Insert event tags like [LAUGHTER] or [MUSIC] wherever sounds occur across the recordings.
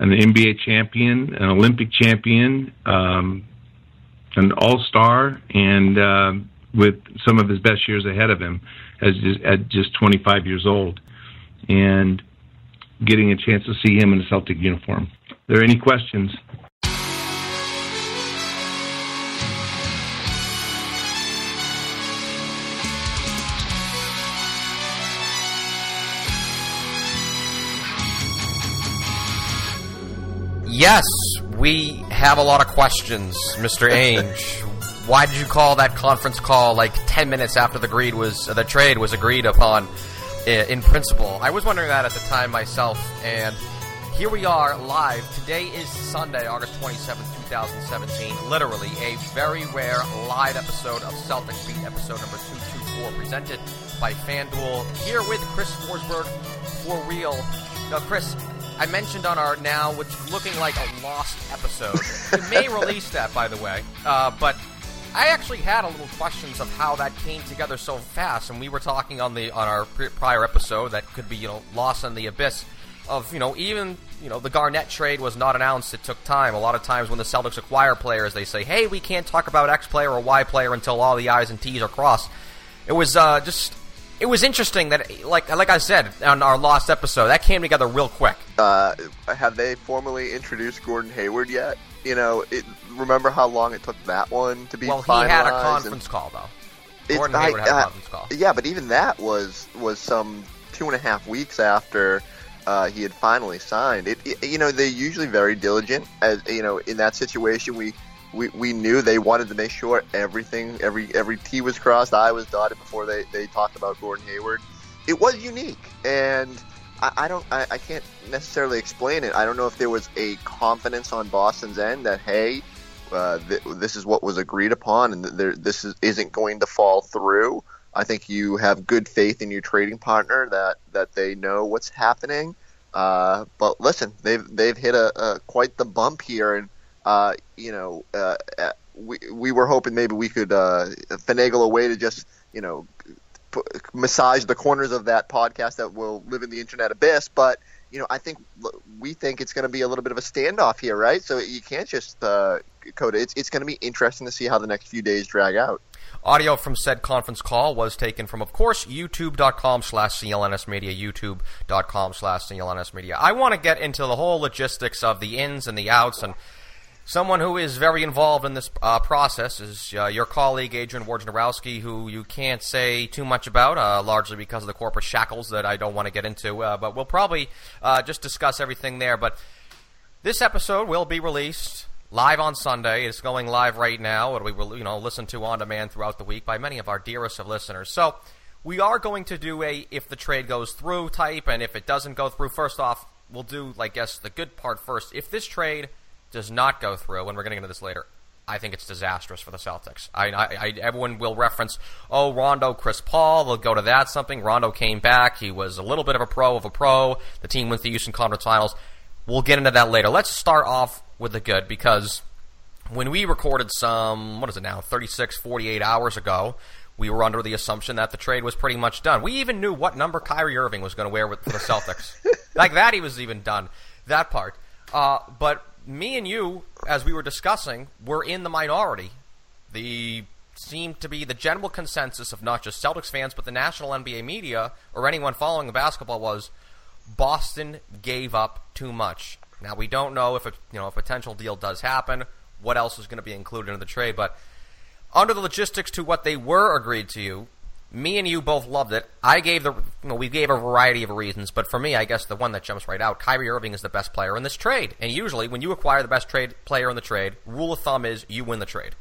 an NBA champion, an Olympic champion, um, an All Star, and uh, with some of his best years ahead of him, as at just 25 years old, and getting a chance to see him in a Celtic uniform. Are there any questions? Yes, we have a lot of questions, Mr. Ainge. Why did you call that conference call like 10 minutes after the agreed was the trade was agreed upon in, in principle? I was wondering that at the time myself, and here we are live. Today is Sunday, August 27th, 2017. Literally a very rare live episode of Celtics Beat, episode number 224, presented by FanDuel. Here with Chris Forsberg for real. Now, Chris, I mentioned on our now, what's looking like a lost episode. we may [LAUGHS] release that, by the way. Uh, but I actually had a little questions of how that came together so fast, and we were talking on the on our prior episode that could be you know lost in the abyss of you know even you know the Garnett trade was not announced. It took time. A lot of times when the Celtics acquire players, they say, "Hey, we can't talk about X player or Y player until all the I's and T's are crossed." It was uh, just it was interesting that, like like I said on our last episode, that came together real quick. Uh, have they formally introduced Gordon Hayward yet? You know, it, remember how long it took that one to be well, he had a conference call though. Gordon Hayward had a conference call. Yeah, but even that was was some two and a half weeks after uh, he had finally signed. It, it, you know, they're usually very diligent. As you know, in that situation, we we, we knew they wanted to make sure everything, every every T was crossed, I was dotted before they, they talked about Gordon Hayward. It was unique, and I, I don't, I, I can't necessarily explain it. I don't know if there was a confidence on Boston's end that hey, uh, th- this is what was agreed upon, and th- this is, isn't going to fall through. I think you have good faith in your trading partner that that they know what's happening. Uh, but listen, they've they've hit a, a quite the bump here, and uh, you know, uh, uh, we we were hoping maybe we could uh, finagle a way to just you know p- massage the corners of that podcast that will live in the internet abyss, but you know, I think we think it's going to be a little bit of a standoff here, right? So you can't just uh, code it. It's, it's going to be interesting to see how the next few days drag out. Audio from said conference call was taken from, of course, youtube.com slash CLNS Media, youtube.com slash CLNS Media. I want to get into the whole logistics of the ins and the outs and – Someone who is very involved in this uh, process is uh, your colleague Adrian Wojnarowski, who you can't say too much about, uh, largely because of the corporate shackles that I don't want to get into. Uh, but we'll probably uh, just discuss everything there. But this episode will be released live on Sunday. It's going live right now. It'll be you know listened to on demand throughout the week by many of our dearest of listeners. So we are going to do a if the trade goes through type, and if it doesn't go through, first off, we'll do I guess the good part first. If this trade does not go through, and we're getting into this later, I think it's disastrous for the Celtics. I, I, I, everyone will reference, oh, Rondo, Chris Paul. They'll go to that something. Rondo came back. He was a little bit of a pro of a pro. The team wins the Houston Conference Finals. We'll get into that later. Let's start off with the good because when we recorded some, what is it now, 36, 48 hours ago, we were under the assumption that the trade was pretty much done. We even knew what number Kyrie Irving was going to wear with for the Celtics. [LAUGHS] like that, he was even done. That part. Uh, but me and you, as we were discussing, were in the minority. The seemed to be the general consensus of not just Celtics fans but the national NBA media or anyone following the basketball was Boston gave up too much. Now we don't know if a you know a potential deal does happen, what else is going to be included in the trade, but under the logistics to what they were agreed to you, me and you both loved it. I gave the you know, we gave a variety of reasons, but for me, I guess the one that jumps right out, Kyrie Irving is the best player in this trade. And usually, when you acquire the best trade player in the trade, rule of thumb is you win the trade.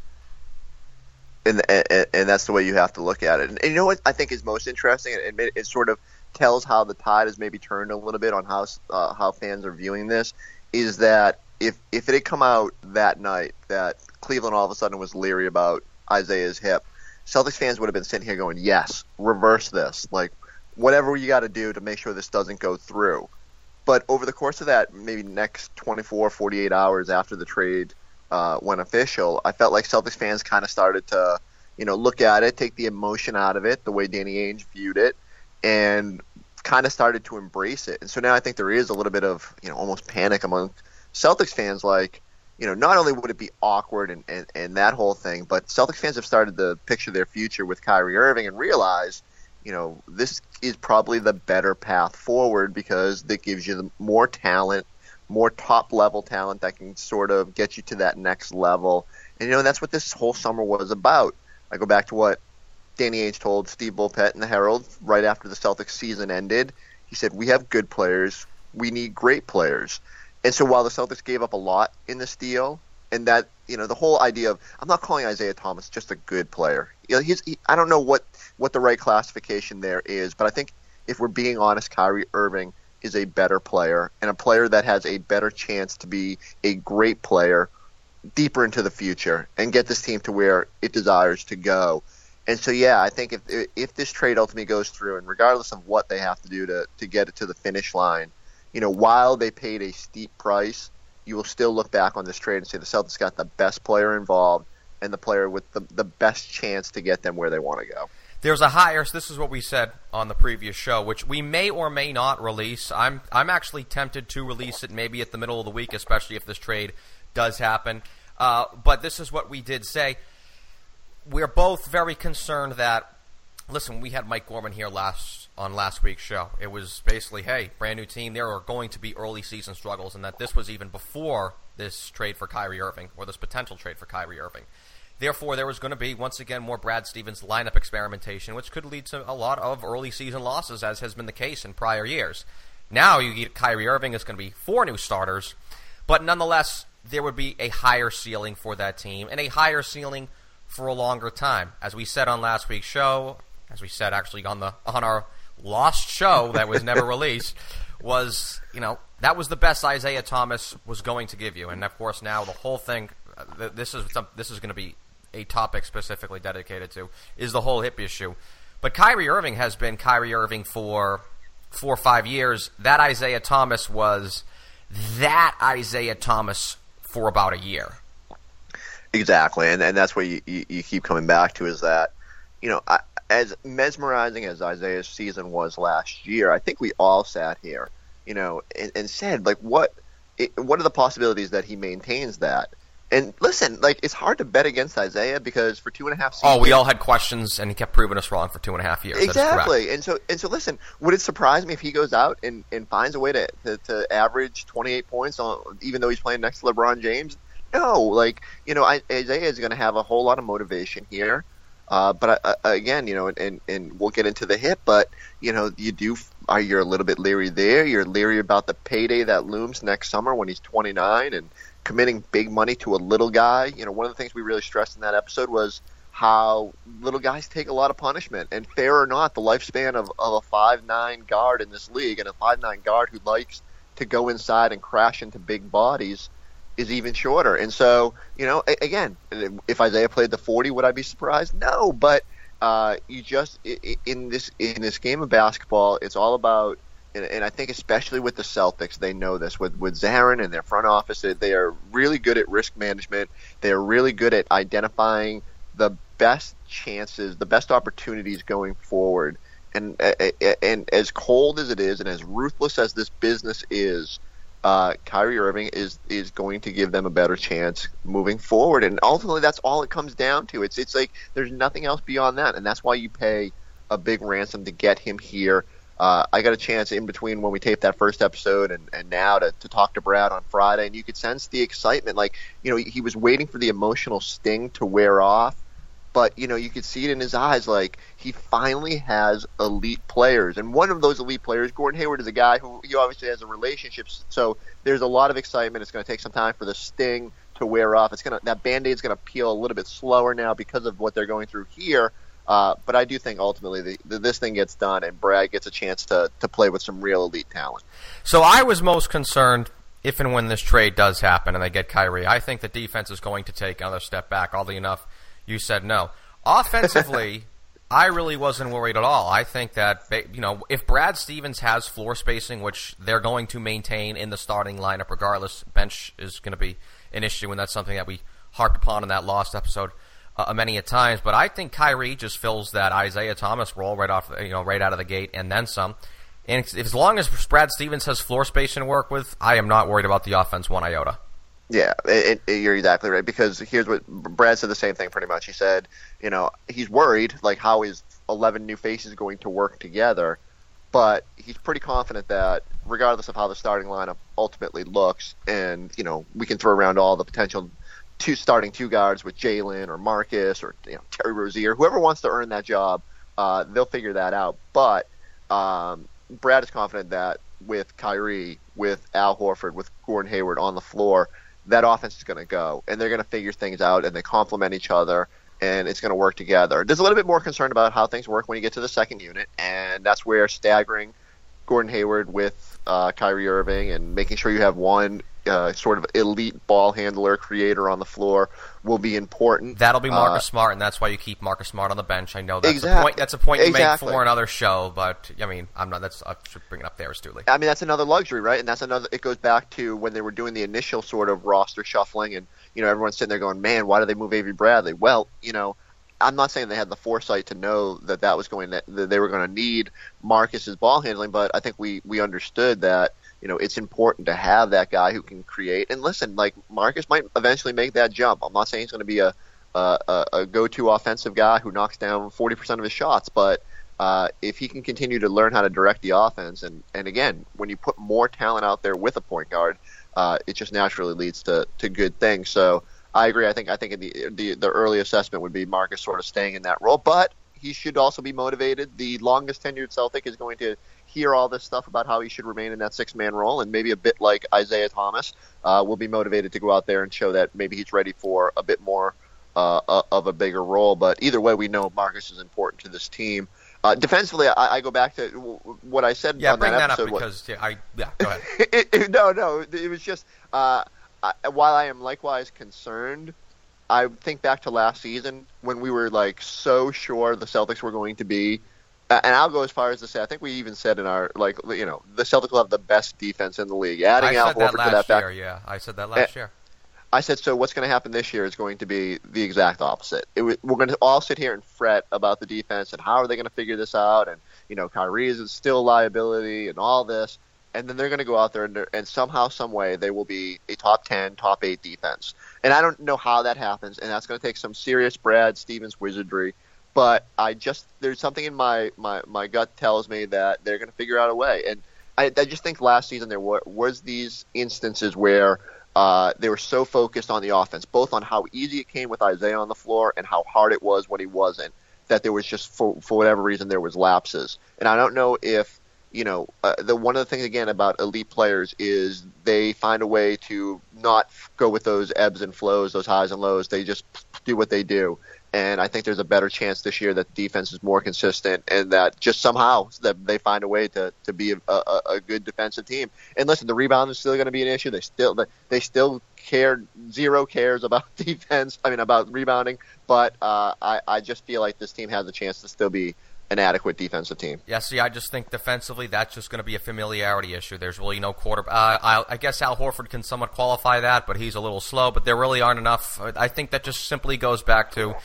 And, and, and that's the way you have to look at it. And, and you know what I think is most interesting, and it, it, sort of tells how the tide has maybe turned a little bit on how uh, how fans are viewing this, is that if if it had come out that night that Cleveland all of a sudden was leery about Isaiah's hip Celtics fans would have been sitting here going, "Yes, reverse this. Like whatever you got to do to make sure this doesn't go through." But over the course of that maybe next 24, 48 hours after the trade uh, went official, I felt like Celtics fans kind of started to, you know, look at it, take the emotion out of it, the way Danny Ainge viewed it, and kind of started to embrace it. And so now I think there is a little bit of, you know, almost panic among Celtics fans like, you know, not only would it be awkward and, and, and that whole thing, but Celtics fans have started to picture their future with Kyrie Irving and realize, you know, this is probably the better path forward because it gives you more talent, more top level talent that can sort of get you to that next level. And, you know, that's what this whole summer was about. I go back to what Danny Ainge told Steve Bulpett in the Herald right after the Celtics season ended. He said, We have good players. We need great players. And so while the Celtics gave up a lot in this deal, and that you know the whole idea of I'm not calling Isaiah Thomas just a good player. You know, he's he, I don't know what what the right classification there is, but I think if we're being honest, Kyrie Irving is a better player and a player that has a better chance to be a great player deeper into the future and get this team to where it desires to go. And so, yeah, I think if if this trade ultimately goes through, and regardless of what they have to do to to get it to the finish line, you know, while they paid a steep price, you will still look back on this trade and say the Celtics got the best player involved and the player with the, the best chance to get them where they want to go. There's a higher. This is what we said on the previous show, which we may or may not release. I'm I'm actually tempted to release it maybe at the middle of the week, especially if this trade does happen. Uh, but this is what we did say. We're both very concerned that. Listen, we had Mike Gorman here last on last week's show. It was basically, hey, brand new team. There are going to be early season struggles, and that this was even before this trade for Kyrie Irving or this potential trade for Kyrie Irving. Therefore, there was going to be once again more Brad Stevens lineup experimentation, which could lead to a lot of early season losses, as has been the case in prior years. Now you get Kyrie Irving. It's going to be four new starters, but nonetheless, there would be a higher ceiling for that team and a higher ceiling for a longer time. As we said on last week's show, as we said actually on the on our lost show that was never released was, you know, that was the best Isaiah Thomas was going to give you. And of course, now the whole thing, uh, this is some, this is going to be a topic specifically dedicated to is the whole hip issue. But Kyrie Irving has been Kyrie Irving for four or five years. That Isaiah Thomas was that Isaiah Thomas for about a year. Exactly, and and that's what you, you, you keep coming back to is that you know I, as mesmerizing as Isaiah's season was last year, I think we all sat here, you know, and, and said like, what, it, what are the possibilities that he maintains that? And listen, like it's hard to bet against Isaiah because for two and a half seasons, oh, we all had questions, and he kept proving us wrong for two and a half years. Exactly, and so and so. Listen, would it surprise me if he goes out and, and finds a way to, to, to average twenty eight points on, even though he's playing next to LeBron James? No, like you know, Isaiah is going to have a whole lot of motivation here. Uh, but uh, uh, again, you know, and, and we'll get into the hit, but you know, you do are you're a little bit leery there. You're leery about the payday that looms next summer when he's 29 and committing big money to a little guy. You know, one of the things we really stressed in that episode was how little guys take a lot of punishment. And fair or not, the lifespan of, of a five nine guard in this league and a five nine guard who likes to go inside and crash into big bodies is even shorter. And so, you know, again, if Isaiah played the 40, would I be surprised? No, but uh, you just in this in this game of basketball, it's all about. And, I think especially with the Celtics, they know this. With with Zarren and their front office, they are really good at risk management. They are really good at identifying the best chances, the best opportunities going forward. And and as cold as it is, and as ruthless as this business is, uh, Kyrie Irving is is going to give them a better chance moving forward, and ultimately that's all it comes down to. It's it's like there's nothing else beyond that, and that's why you pay a big ransom to get him here. Uh, I got a chance in between when we taped that first episode and, and now to, to talk to Brad on Friday, and you could sense the excitement. Like you know, he was waiting for the emotional sting to wear off, but you know you could see it in his eyes like he finally has elite players and one of those elite players gordon hayward is a guy who he obviously has a relationship so there's a lot of excitement it's going to take some time for the sting to wear off it's going to that band-aid's going to peel a little bit slower now because of what they're going through here uh, but I do think ultimately the, the, this thing gets done and Brad gets a chance to, to play with some real elite talent. So I was most concerned if and when this trade does happen and they get Kyrie. I think the defense is going to take another step back. Oddly enough, you said no. Offensively, [LAUGHS] I really wasn't worried at all. I think that you know if Brad Stevens has floor spacing, which they're going to maintain in the starting lineup regardless, bench is going to be an issue, and that's something that we harped upon in that lost episode uh, many a times. But I think Kyrie just fills that Isaiah Thomas role right off, you know, right out of the gate, and then some. And as long as Brad Stevens has floor spacing to work with, I am not worried about the offense one iota. Yeah, it, it, you're exactly right. Because here's what Brad said the same thing pretty much. He said, you know, he's worried like how is 11 new faces going to work together, but he's pretty confident that regardless of how the starting lineup ultimately looks, and you know, we can throw around all the potential two starting two guards with Jalen or Marcus or you know, Terry Rozier, whoever wants to earn that job, uh, they'll figure that out. But um, Brad is confident that with Kyrie, with Al Horford, with Gordon Hayward on the floor, that offense is going to go, and they're going to figure things out, and they complement each other, and it's going to work together. There's a little bit more concern about how things work when you get to the second unit, and that's where staggering Gordon Hayward with uh, Kyrie Irving and making sure you have one uh, sort of elite ball handler creator on the floor will be important. That'll be Marcus uh, Smart, and that's why you keep Marcus Smart on the bench. I know that's exactly. a point. That's a point you exactly. make for another show, but I mean, I'm not. That's I should bring it up there astutely. I mean, that's another luxury, right? And that's another. It goes back to when they were doing the initial sort of roster shuffling, and you know, everyone's sitting there going, "Man, why did they move Avery Bradley?" Well, you know. I'm not saying they had the foresight to know that that was going to, that they were going to need Marcus's ball handling, but I think we we understood that you know, it's important to have that guy who can create. And listen, like Marcus might eventually make that jump. I'm not saying he's going to be a a, a go-to offensive guy who knocks down 40% of his shots, but uh, if he can continue to learn how to direct the offense, and and again, when you put more talent out there with a point guard, uh, it just naturally leads to to good things. So. I agree. I think I think the, the the early assessment would be Marcus sort of staying in that role, but he should also be motivated. The longest tenured Celtic is going to hear all this stuff about how he should remain in that six man role, and maybe a bit like Isaiah Thomas, uh, will be motivated to go out there and show that maybe he's ready for a bit more uh, of a bigger role. But either way, we know Marcus is important to this team. Uh, defensively, I, I, go back to what I said. Yeah, on bring that, that episode, up because yeah, I yeah go ahead. [LAUGHS] it, it, no, no, it was just uh, I, while I am likewise concerned. I think back to last season when we were like so sure the Celtics were going to be and I'll go as far as to say I think we even said in our like you know the Celtics will have the best defense in the league. Adding Al Horford to that year, back, yeah, I said that last eh, year. I said so. What's going to happen this year is going to be the exact opposite. It, we're going to all sit here and fret about the defense and how are they going to figure this out, and you know Kyrie is still a liability and all this, and then they're going to go out there and, and somehow, some way, they will be a top ten, top eight defense. And I don't know how that happens, and that's going to take some serious Brad Stevens wizardry but I just there's something in my my, my gut tells me that they're going to figure out a way. And I, I just think last season there were, was these instances where uh, they were so focused on the offense, both on how easy it came with Isaiah on the floor and how hard it was when he wasn't. That there was just for for whatever reason there was lapses. And I don't know if you know uh, the one of the things again about elite players is they find a way to not go with those ebbs and flows, those highs and lows. They just do what they do and I think there's a better chance this year that the defense is more consistent and that just somehow that they find a way to, to be a, a, a good defensive team. And listen, the rebound is still going to be an issue. They still they still care zero cares about [LAUGHS] defense. I mean about rebounding, but uh, I I just feel like this team has a chance to still be an adequate defensive team. Yeah, see, I just think defensively that's just going to be a familiarity issue. There's really no quarter. Uh, I, I, guess Al Horford can somewhat qualify that, but he's a little slow. But there really aren't enough. I think that just simply goes back to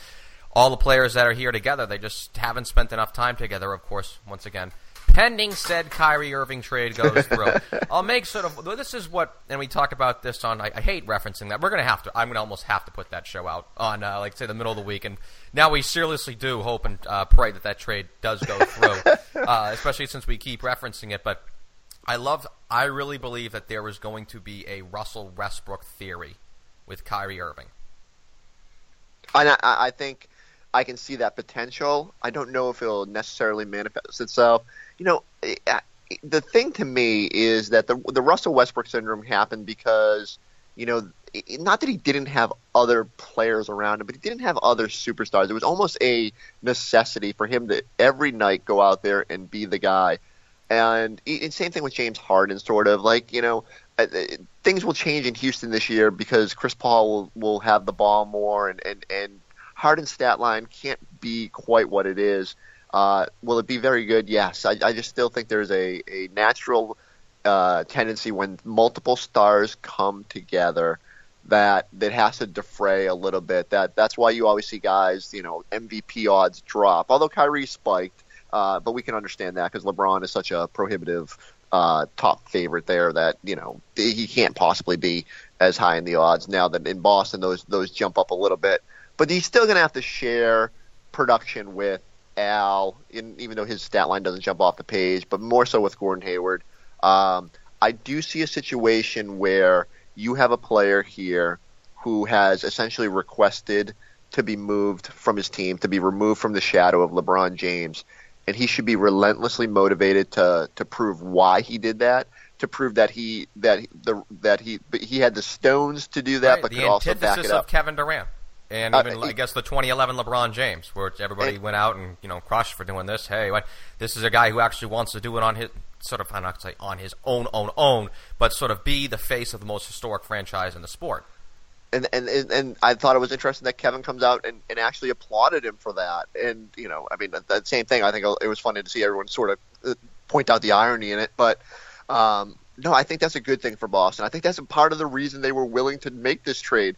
all the players that are here together. They just haven't spent enough time together, of course, once again. Pending said Kyrie Irving trade goes through. [LAUGHS] I'll make sort of this is what, and we talked about this on. I, I hate referencing that. We're gonna have to. I'm gonna almost have to put that show out on, uh, like say, the middle of the week. And now we seriously do hope and uh, pray that that trade does go through, [LAUGHS] uh, especially since we keep referencing it. But I love. I really believe that there is going to be a Russell Westbrook theory with Kyrie Irving. And I, I think I can see that potential. I don't know if it'll necessarily manifest itself. You know, eh, eh, the thing to me is that the the Russell Westbrook syndrome happened because you know eh, eh, not that he didn't have other players around him, but he didn't have other superstars. It was almost a necessity for him to every night go out there and be the guy. And, eh, and same thing with James Harden, sort of like you know things will change in Houston this year because Chris Paul will, will have the ball more and and and Harden's stat line can't be quite what it is. Uh, will it be very good? Yes. I, I just still think there's a, a natural uh, tendency when multiple stars come together that that has to defray a little bit. That that's why you always see guys, you know, MVP odds drop. Although Kyrie spiked, Uh, but we can understand that because LeBron is such a prohibitive uh, top favorite there that you know he can't possibly be as high in the odds now that in Boston those those jump up a little bit. But he's still going to have to share production with Al, in, even though his stat line doesn't jump off the page, but more so with Gordon Hayward. Um, I do see a situation where you have a player here who has essentially requested to be moved from his team, to be removed from the shadow of LeBron James, and he should be relentlessly motivated to to prove why he did that, to prove that he that the that he he had the stones to do that, right, but could also back it up. of. Kevin Durant. And Uh, even, he- I guess, the 2011 LeBron James, where everybody And- went out and you know crushed for doing this. Hey, what, this is a guy who actually wants to do it on his sort of I'm not say on his own, own, own, but sort of be the face of the most historic franchise in the sport. and, and and and I thought it was interesting that Kevin comes out and, and actually applauded him for that. And you know, I mean, that, that same thing. I think it was funny to see everyone sort of uh, point out the irony in it. But um, no, I think that's a good thing for Boston. I think that's a part of the reason they were willing to make this trade.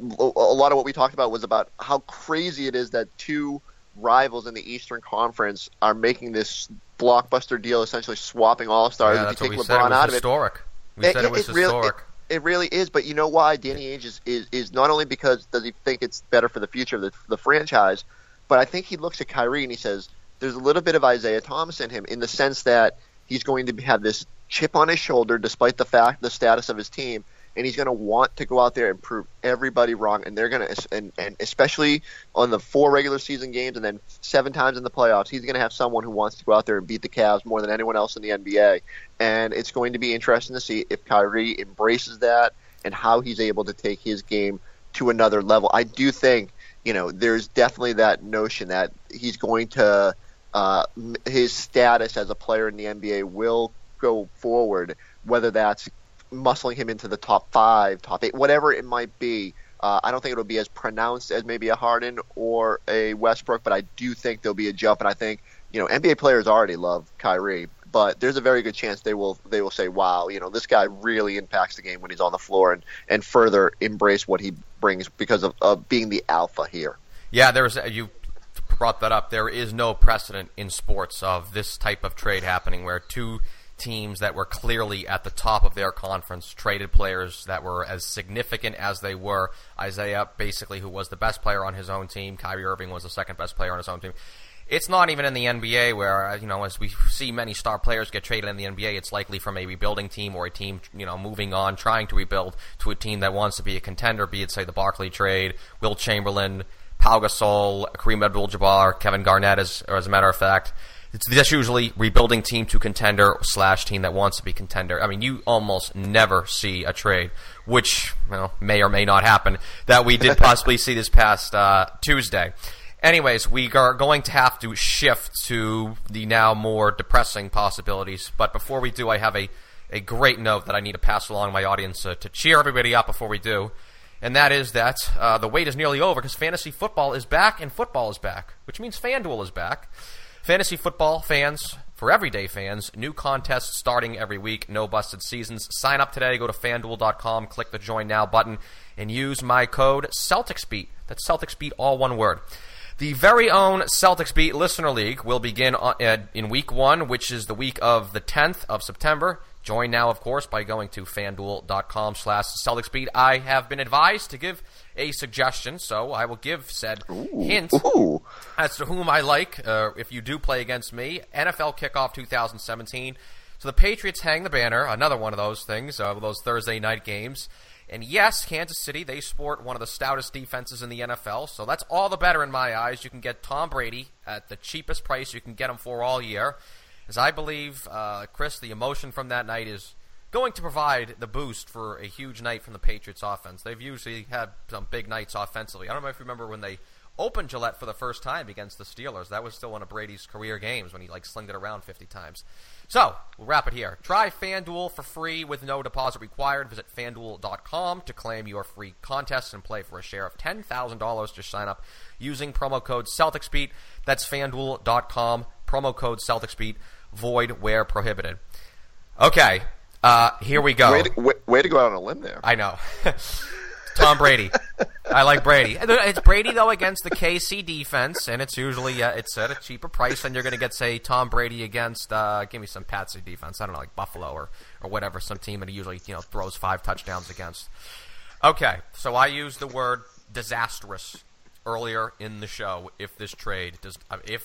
A lot of what we talked about was about how crazy it is that two rivals in the Eastern Conference are making this blockbuster deal, essentially swapping all stars. yeah, if you take LeBron. It out of it, historic. We said it, was really- historic. it really is, but you know why Danny Ainge is, is, is not only because does he think it's better for the future of the, the franchise, but I think he looks at Kyrie and he says there's a little bit of Isaiah Thomas in him in the sense that he's going to have this chip on his shoulder despite the fact the status of his team, and he's going to want to go out there and prove everybody wrong, and they're going to and and especially on the four regular season games and then seven times in the playoffs, he's going to have someone who wants to go out there and beat the Cavs more than anyone else in the NBA and it's going to be interesting to see if Kyrie embraces that and how he's able to take his game to another level. I do think, you know, there's definitely that notion that he's going to uh, his status as a player in the NBA will go forward, whether that's muscling him into the top five, top eight, whatever it might be. Uh, I don't think it'll be as pronounced as maybe a Harden or a Westbrook, but I do think there'll be a jump, and I think you know NBA players already love Kyrie, but there's a very good chance they will they will say, "Wow, you know this guy really impacts the game when he's on the floor," and and further embrace what he brings because of, of being the alpha here. Yeah, there's you brought that up. There is no precedent in sports of this type of trade happening where two teams that were clearly at the top of their conference traded players that were as significant as they were. Isaiah, basically, who was the best player on his own team. Kyrie Irving was the second best player on his own team. It's not even in the NBA where, uh, you know, as we see many star players get traded in the NBA, it's likely from a rebuilding team or a team, you know, moving on, trying to rebuild to a team that wants to be a contender, be it, say, the Barkley trade, Wilt Chamberlain, Pau Gasol, Kareem Abdul-Jabbar, Kevin Garnett, as, as a matter of fact. It's that's usually rebuilding team to contender slash team that wants to be contender. I mean, you almost never see a trade, which you know, may or may not happen, that we did [LAUGHS] possibly see this past uh, Tuesday. Anyways, we are going to have to shift to the now more depressing possibilities. But before we do, I have a, a great note that I need to pass along to my audience uh, to cheer everybody up before we do. And that is that uh, the wait is nearly over because fantasy football is back and football is back, which means FanDuel is back. Fantasy football fans, for everyday fans, new contests starting every week, no busted seasons. Sign up today, go to fanduel.com, click the join now button, and use my code CelticsBeat. That's CelticsBeat, all one word. The very own Celtics Beat Listener League will begin uh, in week one, which is the week of the 10th of September. Join now, of course, by going to fanduel.com slash Celtics. I have been advised to give a suggestion, so I will give said hint Ooh, as to whom I like uh, if you do play against me. NFL Kickoff 2017. So the Patriots hang the banner, another one of those things, uh, those Thursday night games. And yes, Kansas City, they sport one of the stoutest defenses in the NFL, so that's all the better in my eyes. You can get Tom Brady at the cheapest price you can get him for all year. As I believe, uh, Chris, the emotion from that night is going to provide the boost for a huge night from the Patriots offense. They've usually had some big nights offensively. I don't know if you remember when they opened Gillette for the first time against the Steelers. That was still one of Brady's career games when he like slinged it around 50 times. So, we'll wrap it here. Try FanDuel for free with no deposit required. Visit fanduel.com to claim your free contest and play for a share of $10,000. Just sign up using promo code CelticsBeat. That's fanduel.com, promo code CelticsBeat, void where prohibited. Okay, uh, here we go. way to, way, way to go out on a limb there. I know. [LAUGHS] Tom Brady. I like Brady. It's Brady though against the KC defense, and it's usually uh, it's at a cheaper price than you're going to get, say, Tom Brady against. Uh, give me some Patsy defense. I don't know, like Buffalo or or whatever, some team that he usually you know throws five touchdowns against. Okay, so I used the word disastrous earlier in the show. If this trade does, if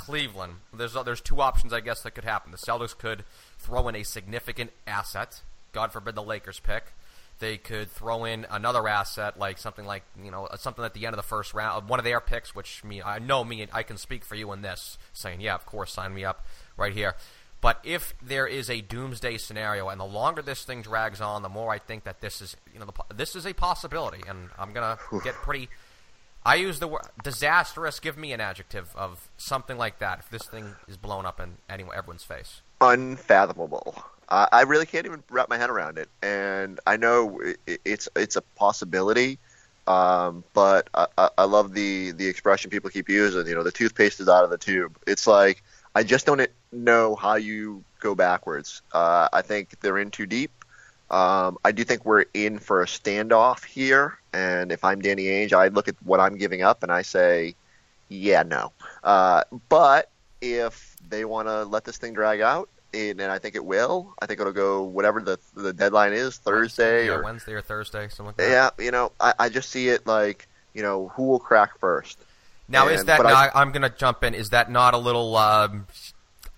Cleveland, there's uh, there's two options I guess that could happen. The Celtics could throw in a significant asset. God forbid the Lakers pick they could throw in another asset like something like you know something at the end of the first round, one of their picks. Which me, I know me, I can speak for you in this, saying yeah, of course, sign me up right here. But if there is a doomsday scenario, and the longer this thing drags on, the more I think that this is you know the, this is a possibility, and I'm gonna get pretty. I use the word disastrous. Give me an adjective of something like that. If this thing is blown up in anyone, everyone's face, unfathomable. Uh, I really can't even wrap my head around it, and I know it, it's it's a possibility, um, but I, I love the the expression people keep using. You know, the toothpaste is out of the tube. It's like I just don't know how you go backwards. Uh, I think they're in too deep. Um, I do think we're in for a standoff here, and if I'm Danny Ainge, I look at what I'm giving up and I say, yeah, no. Uh, but if they want to let this thing drag out, and, and I think it will. I think it'll go whatever the the deadline is Thursday yeah, or Wednesday or Thursday, something like that. Yeah, you know, I, I just see it like you know who will crack first. Now and, is that? Now, I, am going to jump in. Is that not a little? Um,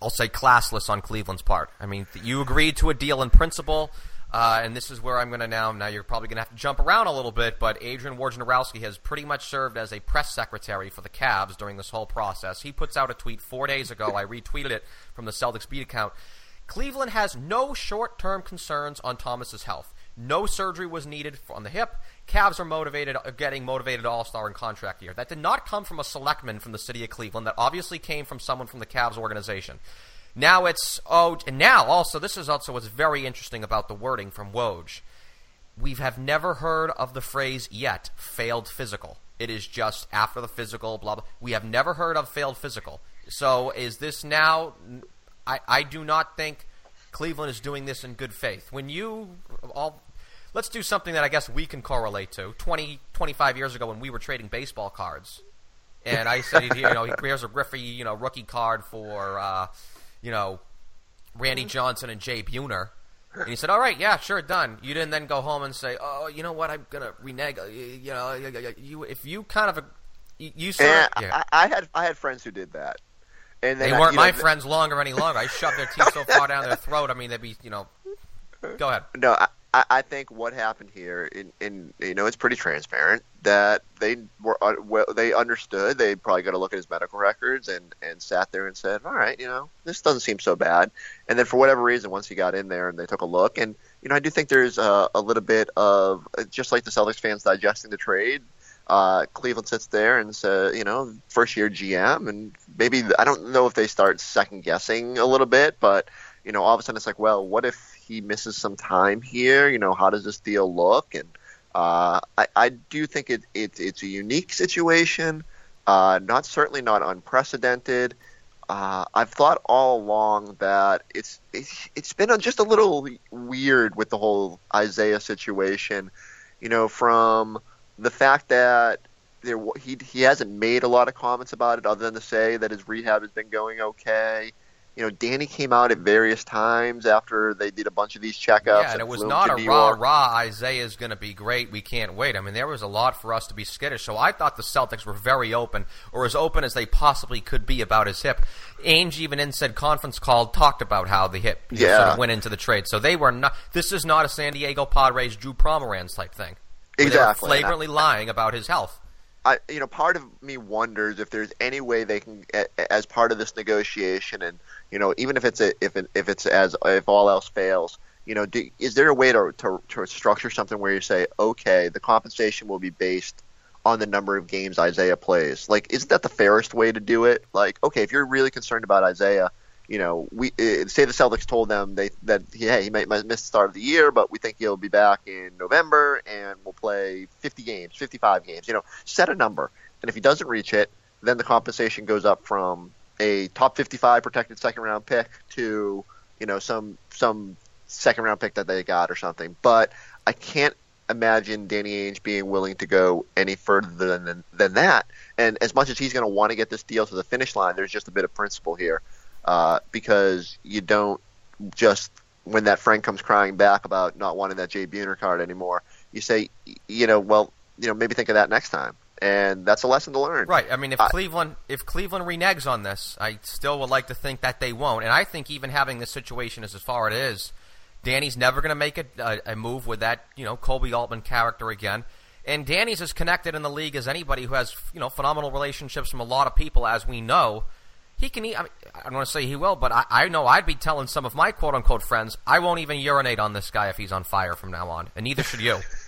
I'll say classless on Cleveland's part. I mean, you agreed to a deal in principle. Uh, and this is where I'm going to now. Now you're probably going to have to jump around a little bit, but Adrian Wojnarowski has pretty much served as a press secretary for the Cavs during this whole process. He puts out a tweet four days ago. I retweeted it from the Celtics beat account. Cleveland has no short-term concerns on Thomas's health. No surgery was needed on the hip. Cavs are motivated, uh, getting motivated All-Star in contract year. That did not come from a selectman from the city of Cleveland. That obviously came from someone from the Cavs organization. Now it's oh, and now also this is also what's very interesting about the wording from Woj. We have never heard of the phrase yet failed physical. It is just after the physical, blah blah. We have never heard of failed physical. So is this now? I I do not think Cleveland is doing this in good faith. When you all let's do something that I guess we can correlate to. 20, 25 years ago when we were trading baseball cards, and I said, you know, [LAUGHS] here's a Griffey, you know, rookie card for. Uh, you know, Randy mm-hmm. Johnson and Jay Buhner. And he said, "All right, yeah, sure, done." You didn't then go home and say, "Oh, you know what? I'm gonna renege." Uh, you know, you if you kind of uh, you, you sort yeah, yeah. I, I, had I had friends who did that, and they weren't my know, friends longer any longer. I shoved their teeth so far down their throat. I mean, they'd be, you know. Go ahead. No, I, I, I think what happened here, in, in you know, it's pretty transparent that they were uh, well, they understood. They probably got to look at his medical records and and sat there and said, all right, you know, this doesn't seem so bad. And then for whatever reason, once he got in there and they took a look, and you know, I do think there's a, a little bit of uh, just like the Celtics fans digesting the trade. Uh, Cleveland sits there and says, you know, first year GM, and maybe I don't know if they start second guessing a little bit, but you know, all of a sudden it's like, well, what if he misses some time here? You know, how does this deal look? And uh, I, I do think it, it, it's a unique situation, uh, not certainly not unprecedented. Uh, I've thought all along that it's it's, it's been just a little weird with the whole Isaiah situation. You know, from the fact that there he he hasn't made a lot of comments about it other than to say that his rehab has been going okay you know, Danny came out at various times after they did a bunch of these checkups. Yeah, and it was not a New rah York. rah. Isaiah's going to be great. We can't wait. I mean, there was a lot for us to be skittish. So I thought the Celtics were very open, or as open as they possibly could be about his hip. Ainge even in said conference call talked about how the hip yeah. sort of went into the trade. So they were not. This is not a San Diego Padres Drew Pomeranz type thing. Exactly, flagrantly I, lying about his health. I, you know, part of me wonders if there's any way they can, as part of this negotiation, and you know, even if it's a, if it, if it's as if all else fails, you know, do, is there a way to, to to structure something where you say, okay, the compensation will be based on the number of games Isaiah plays? Like, isn't that the fairest way to do it? Like, okay, if you're really concerned about Isaiah, you know, we uh, say the Celtics told them they that he, hey, he might, might miss the start of the year, but we think he'll be back in November and we'll play 50 games, 55 games. You know, set a number, and if he doesn't reach it, then the compensation goes up from a top 55 protected second round pick to you know some some second round pick that they got or something. But I can't imagine Danny Ainge being willing to go any further than than that. And as much as he's going to want to get this deal to the finish line, there's just a bit of principle here uh, because you don't just when that friend comes crying back about not wanting that Jay Buhner card anymore, you say, you know, well, you know, maybe think of that next time. And that's a lesson to learn. Right. I mean, if uh, Cleveland if Cleveland reneges on this, I still would like to think that they won't. And I think even having this situation as far as it is, Danny's never going to make a, a, uh, a, move with that, you know, Koby Altman character again. And Danny's as connected in the league as anybody who has, you know, phenomenal relationships from a lot of people, as we know. He can eat. I, mean, I don't want to say he will, but I, I know I'd be telling some of my quote unquote friends, I won't even urinate on this guy if he's on fire from now on, and neither should you. [LAUGHS]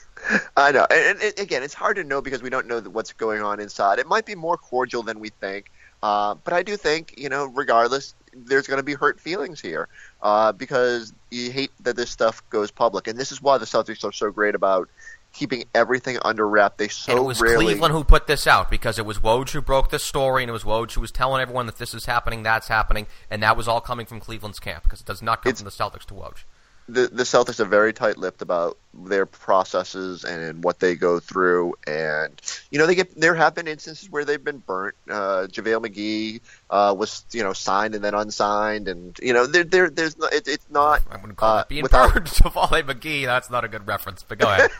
I know. And, and, again, it's hard to know because we don't know what's going on inside. It might be more cordial than we think. Uh, but I do think, you know, regardless, there's going to be hurt feelings here uh, because you hate that this stuff goes public. And this is why the Celtics are so great about keeping everything under wrap. They so and it was rarely... Cleveland who put this out because it was Woj who broke this story, and it was Woj who was telling everyone that this is happening, that's happening, and that was all coming from Cleveland's camp because it does not come it's, from the Celtics to Woj the the Celtics are very tight-lipped about their processes and what they go through, and you know they get there have been instances where they've been burnt. Uh, JaVale McGee uh, was you know signed and then unsigned, and you know there there there's no, it, it's not. I'm going to call uh, it being without... burnt. [LAUGHS] JaVale McGee. That's not a good reference, but go ahead.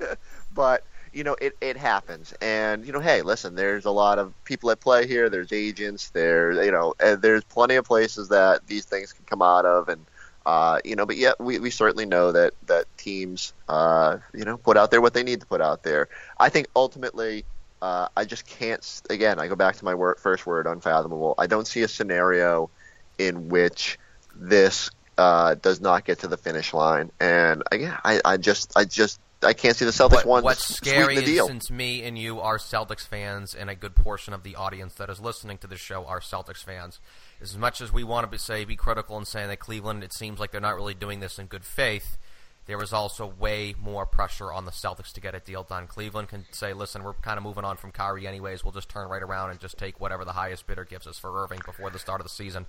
[LAUGHS] but you know it, it happens and you know hey listen there's a lot of people at play here there's agents there you know there's plenty of places that these things can come out of and uh, you know, but yet we, we certainly know that that teams, uh, you know, put out there what they need to put out there. I think ultimately, uh, I just can't. Again, I go back to my word, first word, unfathomable. I don't see a scenario in which this uh, does not get to the finish line, and again, I, I just, I just I can't see the Celtics what, one. What's scary the deal. is since me and you are Celtics fans, and a good portion of the audience that is listening to this show are Celtics fans as much as we want to say be critical and saying that Cleveland, it seems like they're not really doing this in good faith. There was also way more pressure on the Celtics to get a deal done. Cleveland can say, "Listen, we're kind of moving on from Kyrie anyways. We'll just turn right around and just take whatever the highest bidder gives us for Irving before the start of the season."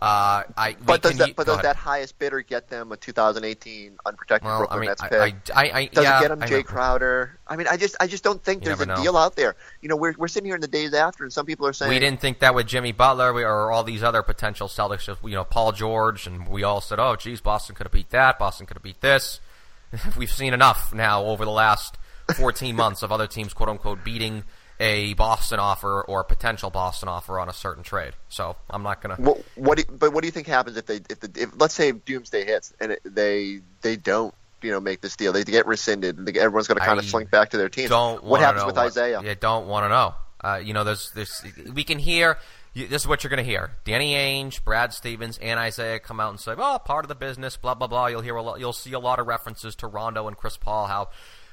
Uh, I, but does, that, but does that highest bidder get them a 2018 unprotected well, Brooklyn I mean, Nets pick? I, I, I, does yeah, it get them Jae Crowder? I mean, I just I just don't think you there's a know. deal out there. You know, we're we're sitting here in the days after, and some people are saying we didn't think that with Jimmy Butler or all these other potential Celtics. You know, Paul George, and we all said, "Oh, geez, Boston could have beat that. Boston could have beat this." [LAUGHS] We've seen enough now over the last 14 [LAUGHS] months of other teams, quote unquote, beating a Boston offer or a potential Boston offer on a certain trade. So I'm not gonna. What, what do, but what do you think happens if they if the if let's say Doomsday hits and it, they they don't you know make this deal they get rescinded and they, everyone's going to kind of slink back to their team. Don't what happens with what, Isaiah? You don't want to know. Uh, you know, there's there's we can hear. This is what you're going to hear: Danny Ainge, Brad Stevens, and Isaiah come out and say, "Oh, part of the business." Blah blah blah. You'll hear a lot, you'll see a lot of references to Rondo and Chris Paul. How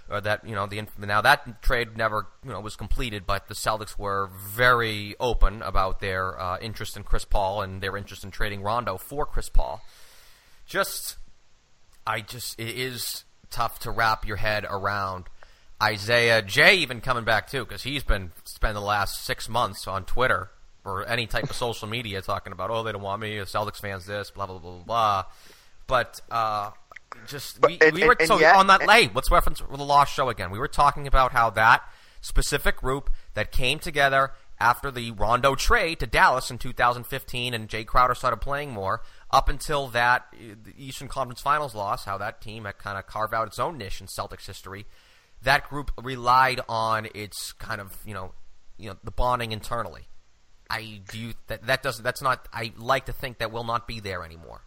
or that you know the now that trade never you know was completed, but the Celtics were very open about their uh, interest in Chris Paul and their interest in trading Rondo for Chris Paul. Just, I just it is tough to wrap your head around. Isaiah Jae even coming back too because he's been spending the last six months on Twitter or any type of social media talking about oh they don't want me, Celtics fans this blah blah blah blah blah. But uh, just we, and, we were and, so on that lay. Let's reference the Lost Show again. We were talking about how that specific group that came together after the Rondo trade to Dallas in 2015, and Jae Crowder started playing more. Up until that the Eastern Conference Finals loss, how that team had kind of carved out its own niche in Celtics history. That group relied on its kind of you know you know the bonding internally. I do you, that that doesn't that's not I like to think that will not be there anymore.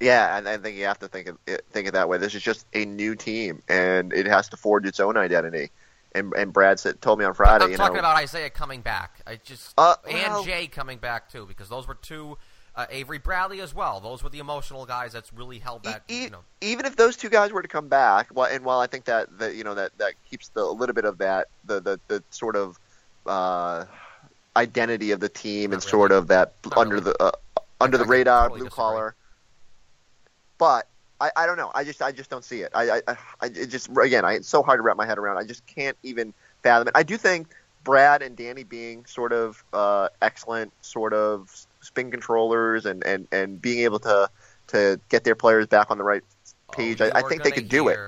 Yeah, and I think you have to think of it, think of that way. This is just a new team, and it has to forge its own identity. And, and Brad said, told me on Friday. I'm talking know, about Isaiah coming back. I just uh, and Jae coming back too, because those were two. Uh, Avery Bradley as well. Those were the emotional guys that's really held that. E- you know. Even if those two guys were to come back, well, and while I think that, that you know that, that keeps the a little bit of that the the, the sort of uh, identity of the team Not and really. sort of that Not under really. the uh, under I, the radar totally blue disagree. collar but I, I don't know. I just I just don't see it. I, I, I it just again, I, it's so hard to wrap my head around. I just can't even fathom it. I do think Brad and Danny being sort of uh, excellent, sort of spin controllers, and, and, and being able to to get their players back on the right oh, page. Oh, I, I think they could do it.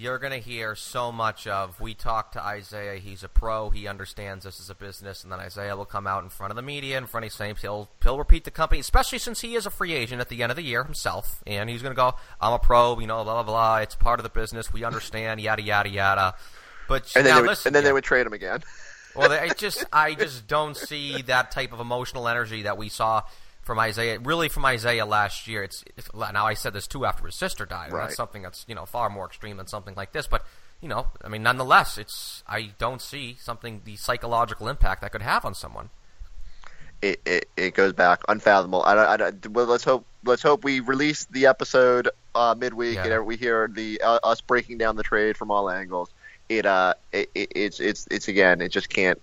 You're going to hear so much of we talked to Isaiah, he's a pro, he understands this is a business, and then Isaiah will come out in front of the media, in front of Saints, he'll he'll repeat the company, especially since he is a free agent at the end of the year himself, and he's going to go, I'm a pro, you know, blah blah blah, it's part of the business, we understand, [LAUGHS] yada yada yada. But and then, now, they would, listen, and then they would trade him again. well, I [LAUGHS] just I just don't see that type of emotional energy that we saw from Isaiah. Really, from Isaiah last year. It's, now I said this too after his sister died. Right. That's something that's you know far more extreme than something like this. But you know, I mean, nonetheless, it's I don't see something the psychological impact that could have on someone. It, it, it goes back unfathomable. I, don't- I, don't- well, let's hope let's hope we release the episode uh, midweek Yeah. and we hear the uh, us breaking down the trade from all angles. It uh it, it, it's it's it's again it just can't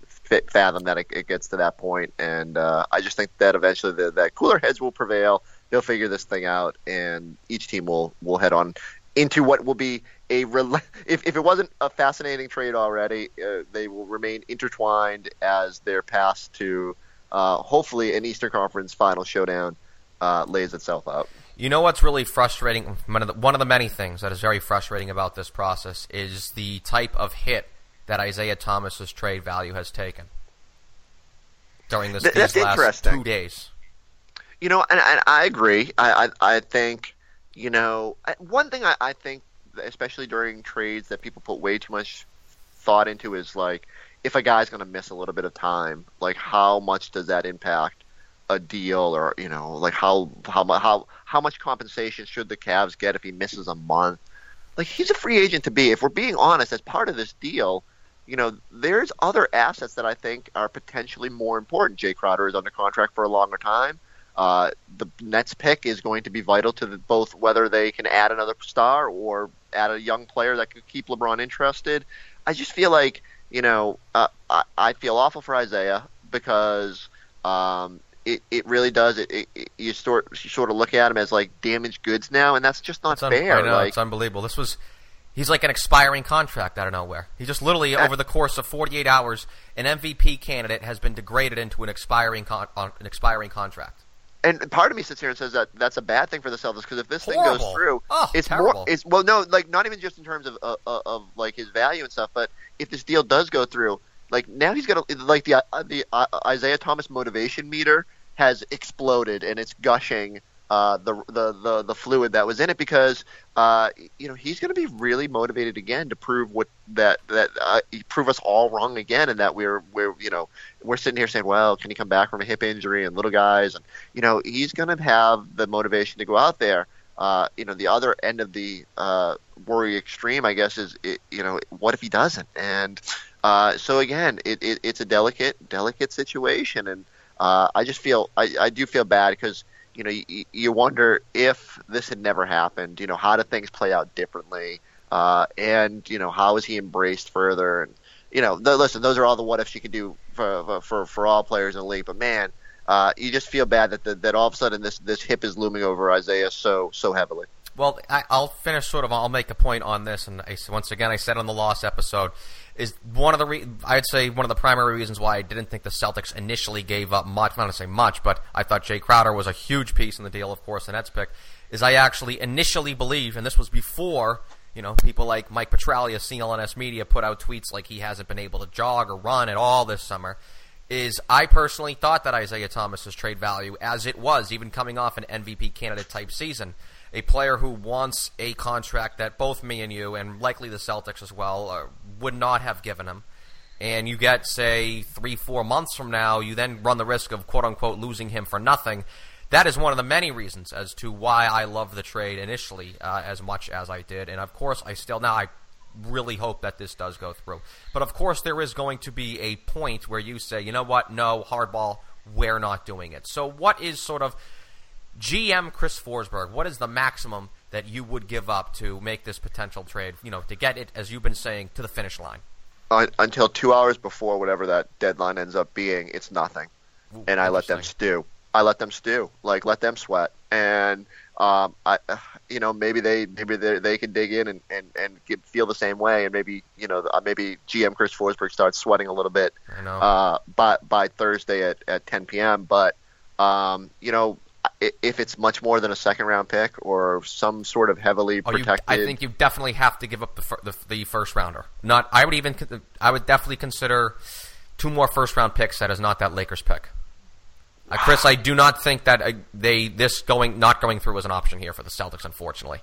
fathom that it, it gets to that point, and uh, I just think that eventually the, that cooler heads will prevail. They'll figure this thing out, and each team will will head on into what will be a rel- [LAUGHS] if if it wasn't a fascinating trade already, uh, they will remain intertwined as their path to uh, hopefully an Eastern Conference Final showdown uh, lays itself out. You know what's really frustrating? One of, the, one of the many things that is very frustrating about this process is the type of hit that Isaiah Thomas's trade value has taken during this Th- that's last interesting. two days. You know, and, and I agree. I, I I think you know one thing I, I think, especially during trades, that people put way too much thought into is like if a guy's going to miss a little bit of time, like how much does that impact a deal, or you know, like how how how how much compensation should the Cavs get if he misses a month? Like he's a free agent to be. If we're being honest, as part of this deal, you know, there's other assets that I think are potentially more important. Jae Crowder is under contract for a longer time. Uh, the Nets pick is going to be vital to the, both whether they can add another star or add a young player that could keep LeBron interested. I just feel like you know uh, I, I feel awful for Isaiah because um, it, it really does it, it, it you sort you sort of look at him as like damaged goods now, and that's just not It's un- fair. I know like, it's unbelievable. This was he's like an expiring contract out of nowhere. He just literally over the course of 48 hours, an MVP candidate has been degraded into an expiring con- an expiring contract. And part of me sits here and says that that's a bad thing for the Celtics because if this thing goes through, Oh, it's terrible. more. It's well, no, like not even just in terms of, uh, uh, of like his value and stuff, but if this deal does go through, like now he's got like the uh, the uh, Isaiah Thomas motivation meter has exploded and it's gushing uh, the, the the the fluid that was in it because uh, you know he's going to be really motivated again to prove what that that uh, prove us all wrong again and that we're we're you know we're sitting here saying well can he come back from a hip injury and little guys and you know he's going to have the motivation to go out there. Uh, you know the other end of the uh, worry extreme, I guess, is it, you know what if he doesn't? And uh, so again, it, it, it's a delicate delicate situation, and uh, I just feel I, I do feel bad because you know you, you wonder if this had never happened, you know how do things play out differently, uh, and you know how is he embraced further, and you know th- listen, those are all the what ifs you can do for for for all players in the league, but man. Uh, you just feel bad that, that that all of a sudden this this hip is looming over Isaiah so so heavily. Well, I, I'll finish sort of. I'll make a point on this, and I, once again, I said on the lost episode is one of the. Re- I'd say one of the primary reasons why I didn't think the Celtics initially gave up much. I'm Not to say much, but I thought Jae Crowder was a huge piece in the deal. Of course, the Nets pick is I actually initially believed, and this was before you know people like Mike Petraglia, CLNS Media, put out tweets like he hasn't been able to jog or run at all this summer is I personally thought that Isaiah Thomas's trade value, as it was, even coming off an MVP candidate type season, a player who wants a contract that both me and you, and likely the Celtics as well, uh, would not have given him. And you get, say, three, four months from now, you then run the risk of quote unquote losing him for nothing. That is one of the many reasons as to why I love the trade initially uh, as much as I did. And of course, I still now I really hope that this does go through. But of course, there is going to be a point where you say, you know what, no, hardball, we're not doing it. So, what is sort of GM Chris Forsberg? What is the maximum that you would give up to make this potential trade? You know, to get it, as you've been saying, to the finish line. Un until two hours before whatever that deadline ends up being, it's nothing, Ooh, and I let them stew. I let them stew, like let them sweat, and um, I, uh, you know, maybe they maybe they they can dig in and and and get, feel the same way, and maybe you know uh, maybe GM Chris Forsberg starts sweating a little bit I know. uh, by by Thursday at, at 10 p.m. But um, you know, if it's much more than a second round pick or some sort of heavily Oh, you, protected. I think you definitely have to give up the, fir- the the first rounder. Not, I would even, I would definitely consider two more first round picks. That is not that Lakers pick. Uh, Chris, I do not think that uh, they this going not going through was an option here for the Celtics. Unfortunately,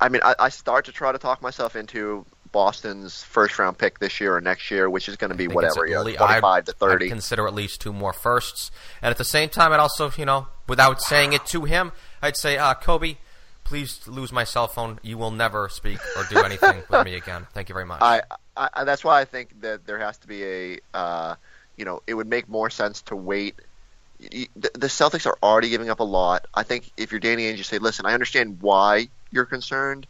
I mean, I, I start to try to talk myself into Boston's first round pick this year or next year, which is going to be I think it's whatever, at you know, le- 25 I'd- to 30. I'd consider at least two more firsts, and at the same time, I'd also, you know, without saying it to him, I'd say, uh, Koby, please lose my cell phone. You will never speak or do anything with me again. [LAUGHS] Thank you very much. I, I, that's why I think that there has to be a, uh, you know, it would make more sense to wait. The, the Celtics are already giving up a lot. I think if you're Danny Ainge, you say, listen, I understand why you're concerned,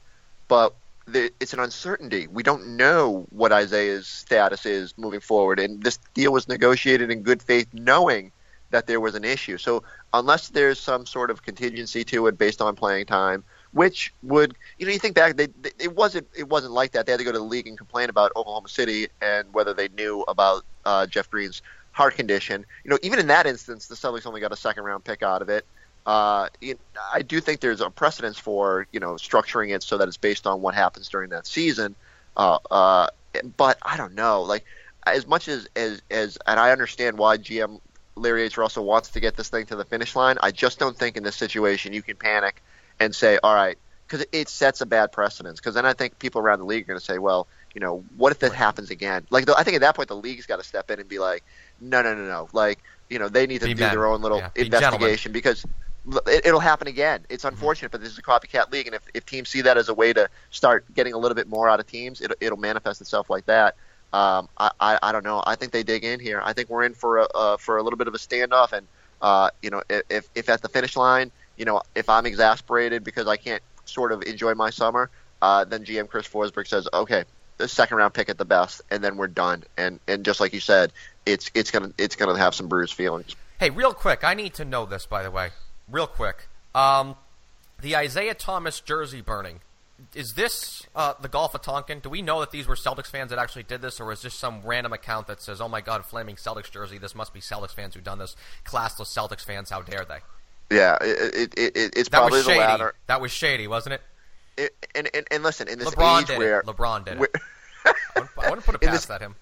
but it's an uncertainty. We don't know what Isaiah's status is moving forward, and this deal was negotiated in good faith, knowing that there was an issue. So unless there's some sort of contingency to it based on playing time, which would you know you think back they, they, it wasn't it wasn't like that they had to go to the league and complain about Oklahoma City and whether they knew about uh, Jeff Green's heart condition you know even in that instance the Celtics only got a second round pick out of it uh, it, I do think there's a precedence for you know structuring it so that it's based on what happens during that season uh, uh, but I don't know like as much as, as as and I understand why GM Larry H. Russell wants to get this thing to the finish line I just don't think in this situation you can panic and say, all right, because it sets a bad precedence. Because then I think people around the league are going to say, well, you know, what if that happens again? Like, I think at that point the league's got to step in and be like, no, no, no, no. Like, you know, they need to Be do men. their own little Yeah, be investigation because it, it'll happen again. It's Mm-hmm. unfortunate, but this is a copycat league, and if, if teams see that as a way to start getting a little bit more out of teams, it, it'll manifest itself like that. Um, I, I, I don't know. I think they dig in here. I think we're in for a uh, for a little bit of a standoff, and uh, you know, if if at the finish line, you know, if I'm exasperated because I can't sort of enjoy my summer, uh, then GM Chris Forsberg says, okay, the second round pick at the best, and then we're done. And and just like you said, it's it's gonna it's gonna have some bruised feelings. Hey, real quick, I need to know this, by the way. Real quick. Um, the Isaiah Thomas jersey burning. Is this uh, the Gulf of Tonkin? Do we know that these were Celtics fans that actually did this, or is this some random account that says, oh my god, flaming Celtics jersey, this must be Celtics fans who've done this? Classless Celtics fans, how dare they? Yeah, it, it, it, it's That probably was the shady. latter. That was shady, wasn't it? It, and, and and listen, in this LeBron age did where it. LeBron did where- it. I wouldn't, I wouldn't put it [LAUGHS] In past this- that him.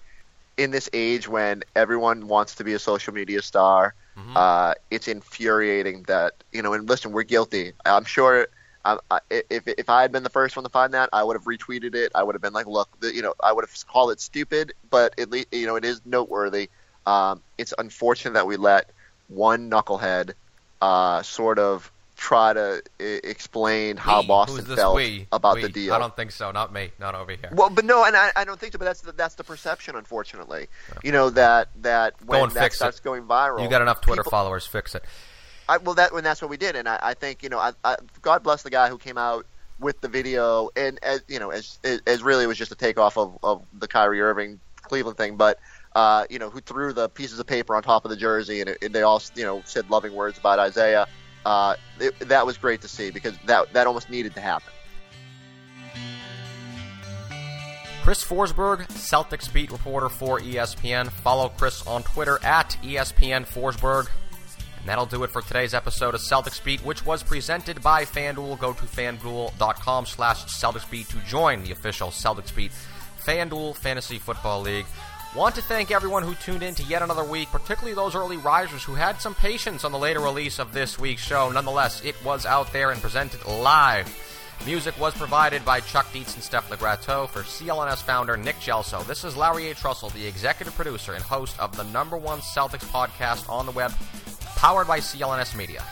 in this age when everyone wants to be a social media star, Mm-hmm. uh, it's infuriating that you know. And listen, we're guilty. I'm sure. Um, I, if if I had been the first one to find that, I would have retweeted it. I would have been like, "Look, the, you know," I would have called it stupid, but at least you know it is noteworthy. Um, it's unfortunate that we let one knucklehead uh, sort of try to explain how We. Boston felt we? about We. the deal. I don't think so. Not me. Not over here. Well, but no, and I, I don't think so. But that's the, that's the perception, unfortunately. You know that that when that fix it. going viral, You got enough Twitter people- followers. Fix it. I, well, that when that's what we did, and I, I think you know, I, I, God bless the guy who came out with the video, and as you know, as as really was just a takeoff of of the Kyrie Irving Cleveland thing, but. Uh, you know, who threw the pieces of paper on top of the jersey, and, it, and they all, you know, said loving words about Isaiah. Uh, it, that was great to see because that that almost needed to happen. Chris Forsberg, Celtics beat reporter for ESPN. Follow Chris on Twitter at ESPN Forsberg. And that'll do it for today's episode of Celtics Beat, which was presented by FanDuel. Go to fanduel.com slash Celtics Beat to join the official Celtics Beat FanDuel Fantasy Football League. Want to thank everyone who tuned in to yet another week, particularly those early risers who had some patience on the later release of this week's show. Nonetheless, it was out there and presented live. Music was provided by Chuck Dietz and Steph Legrateau for CLNS founder Nick Gelso. This is Larry H. Russell, the executive producer and host of the number one Celtics podcast on the web, powered by CLNS Media.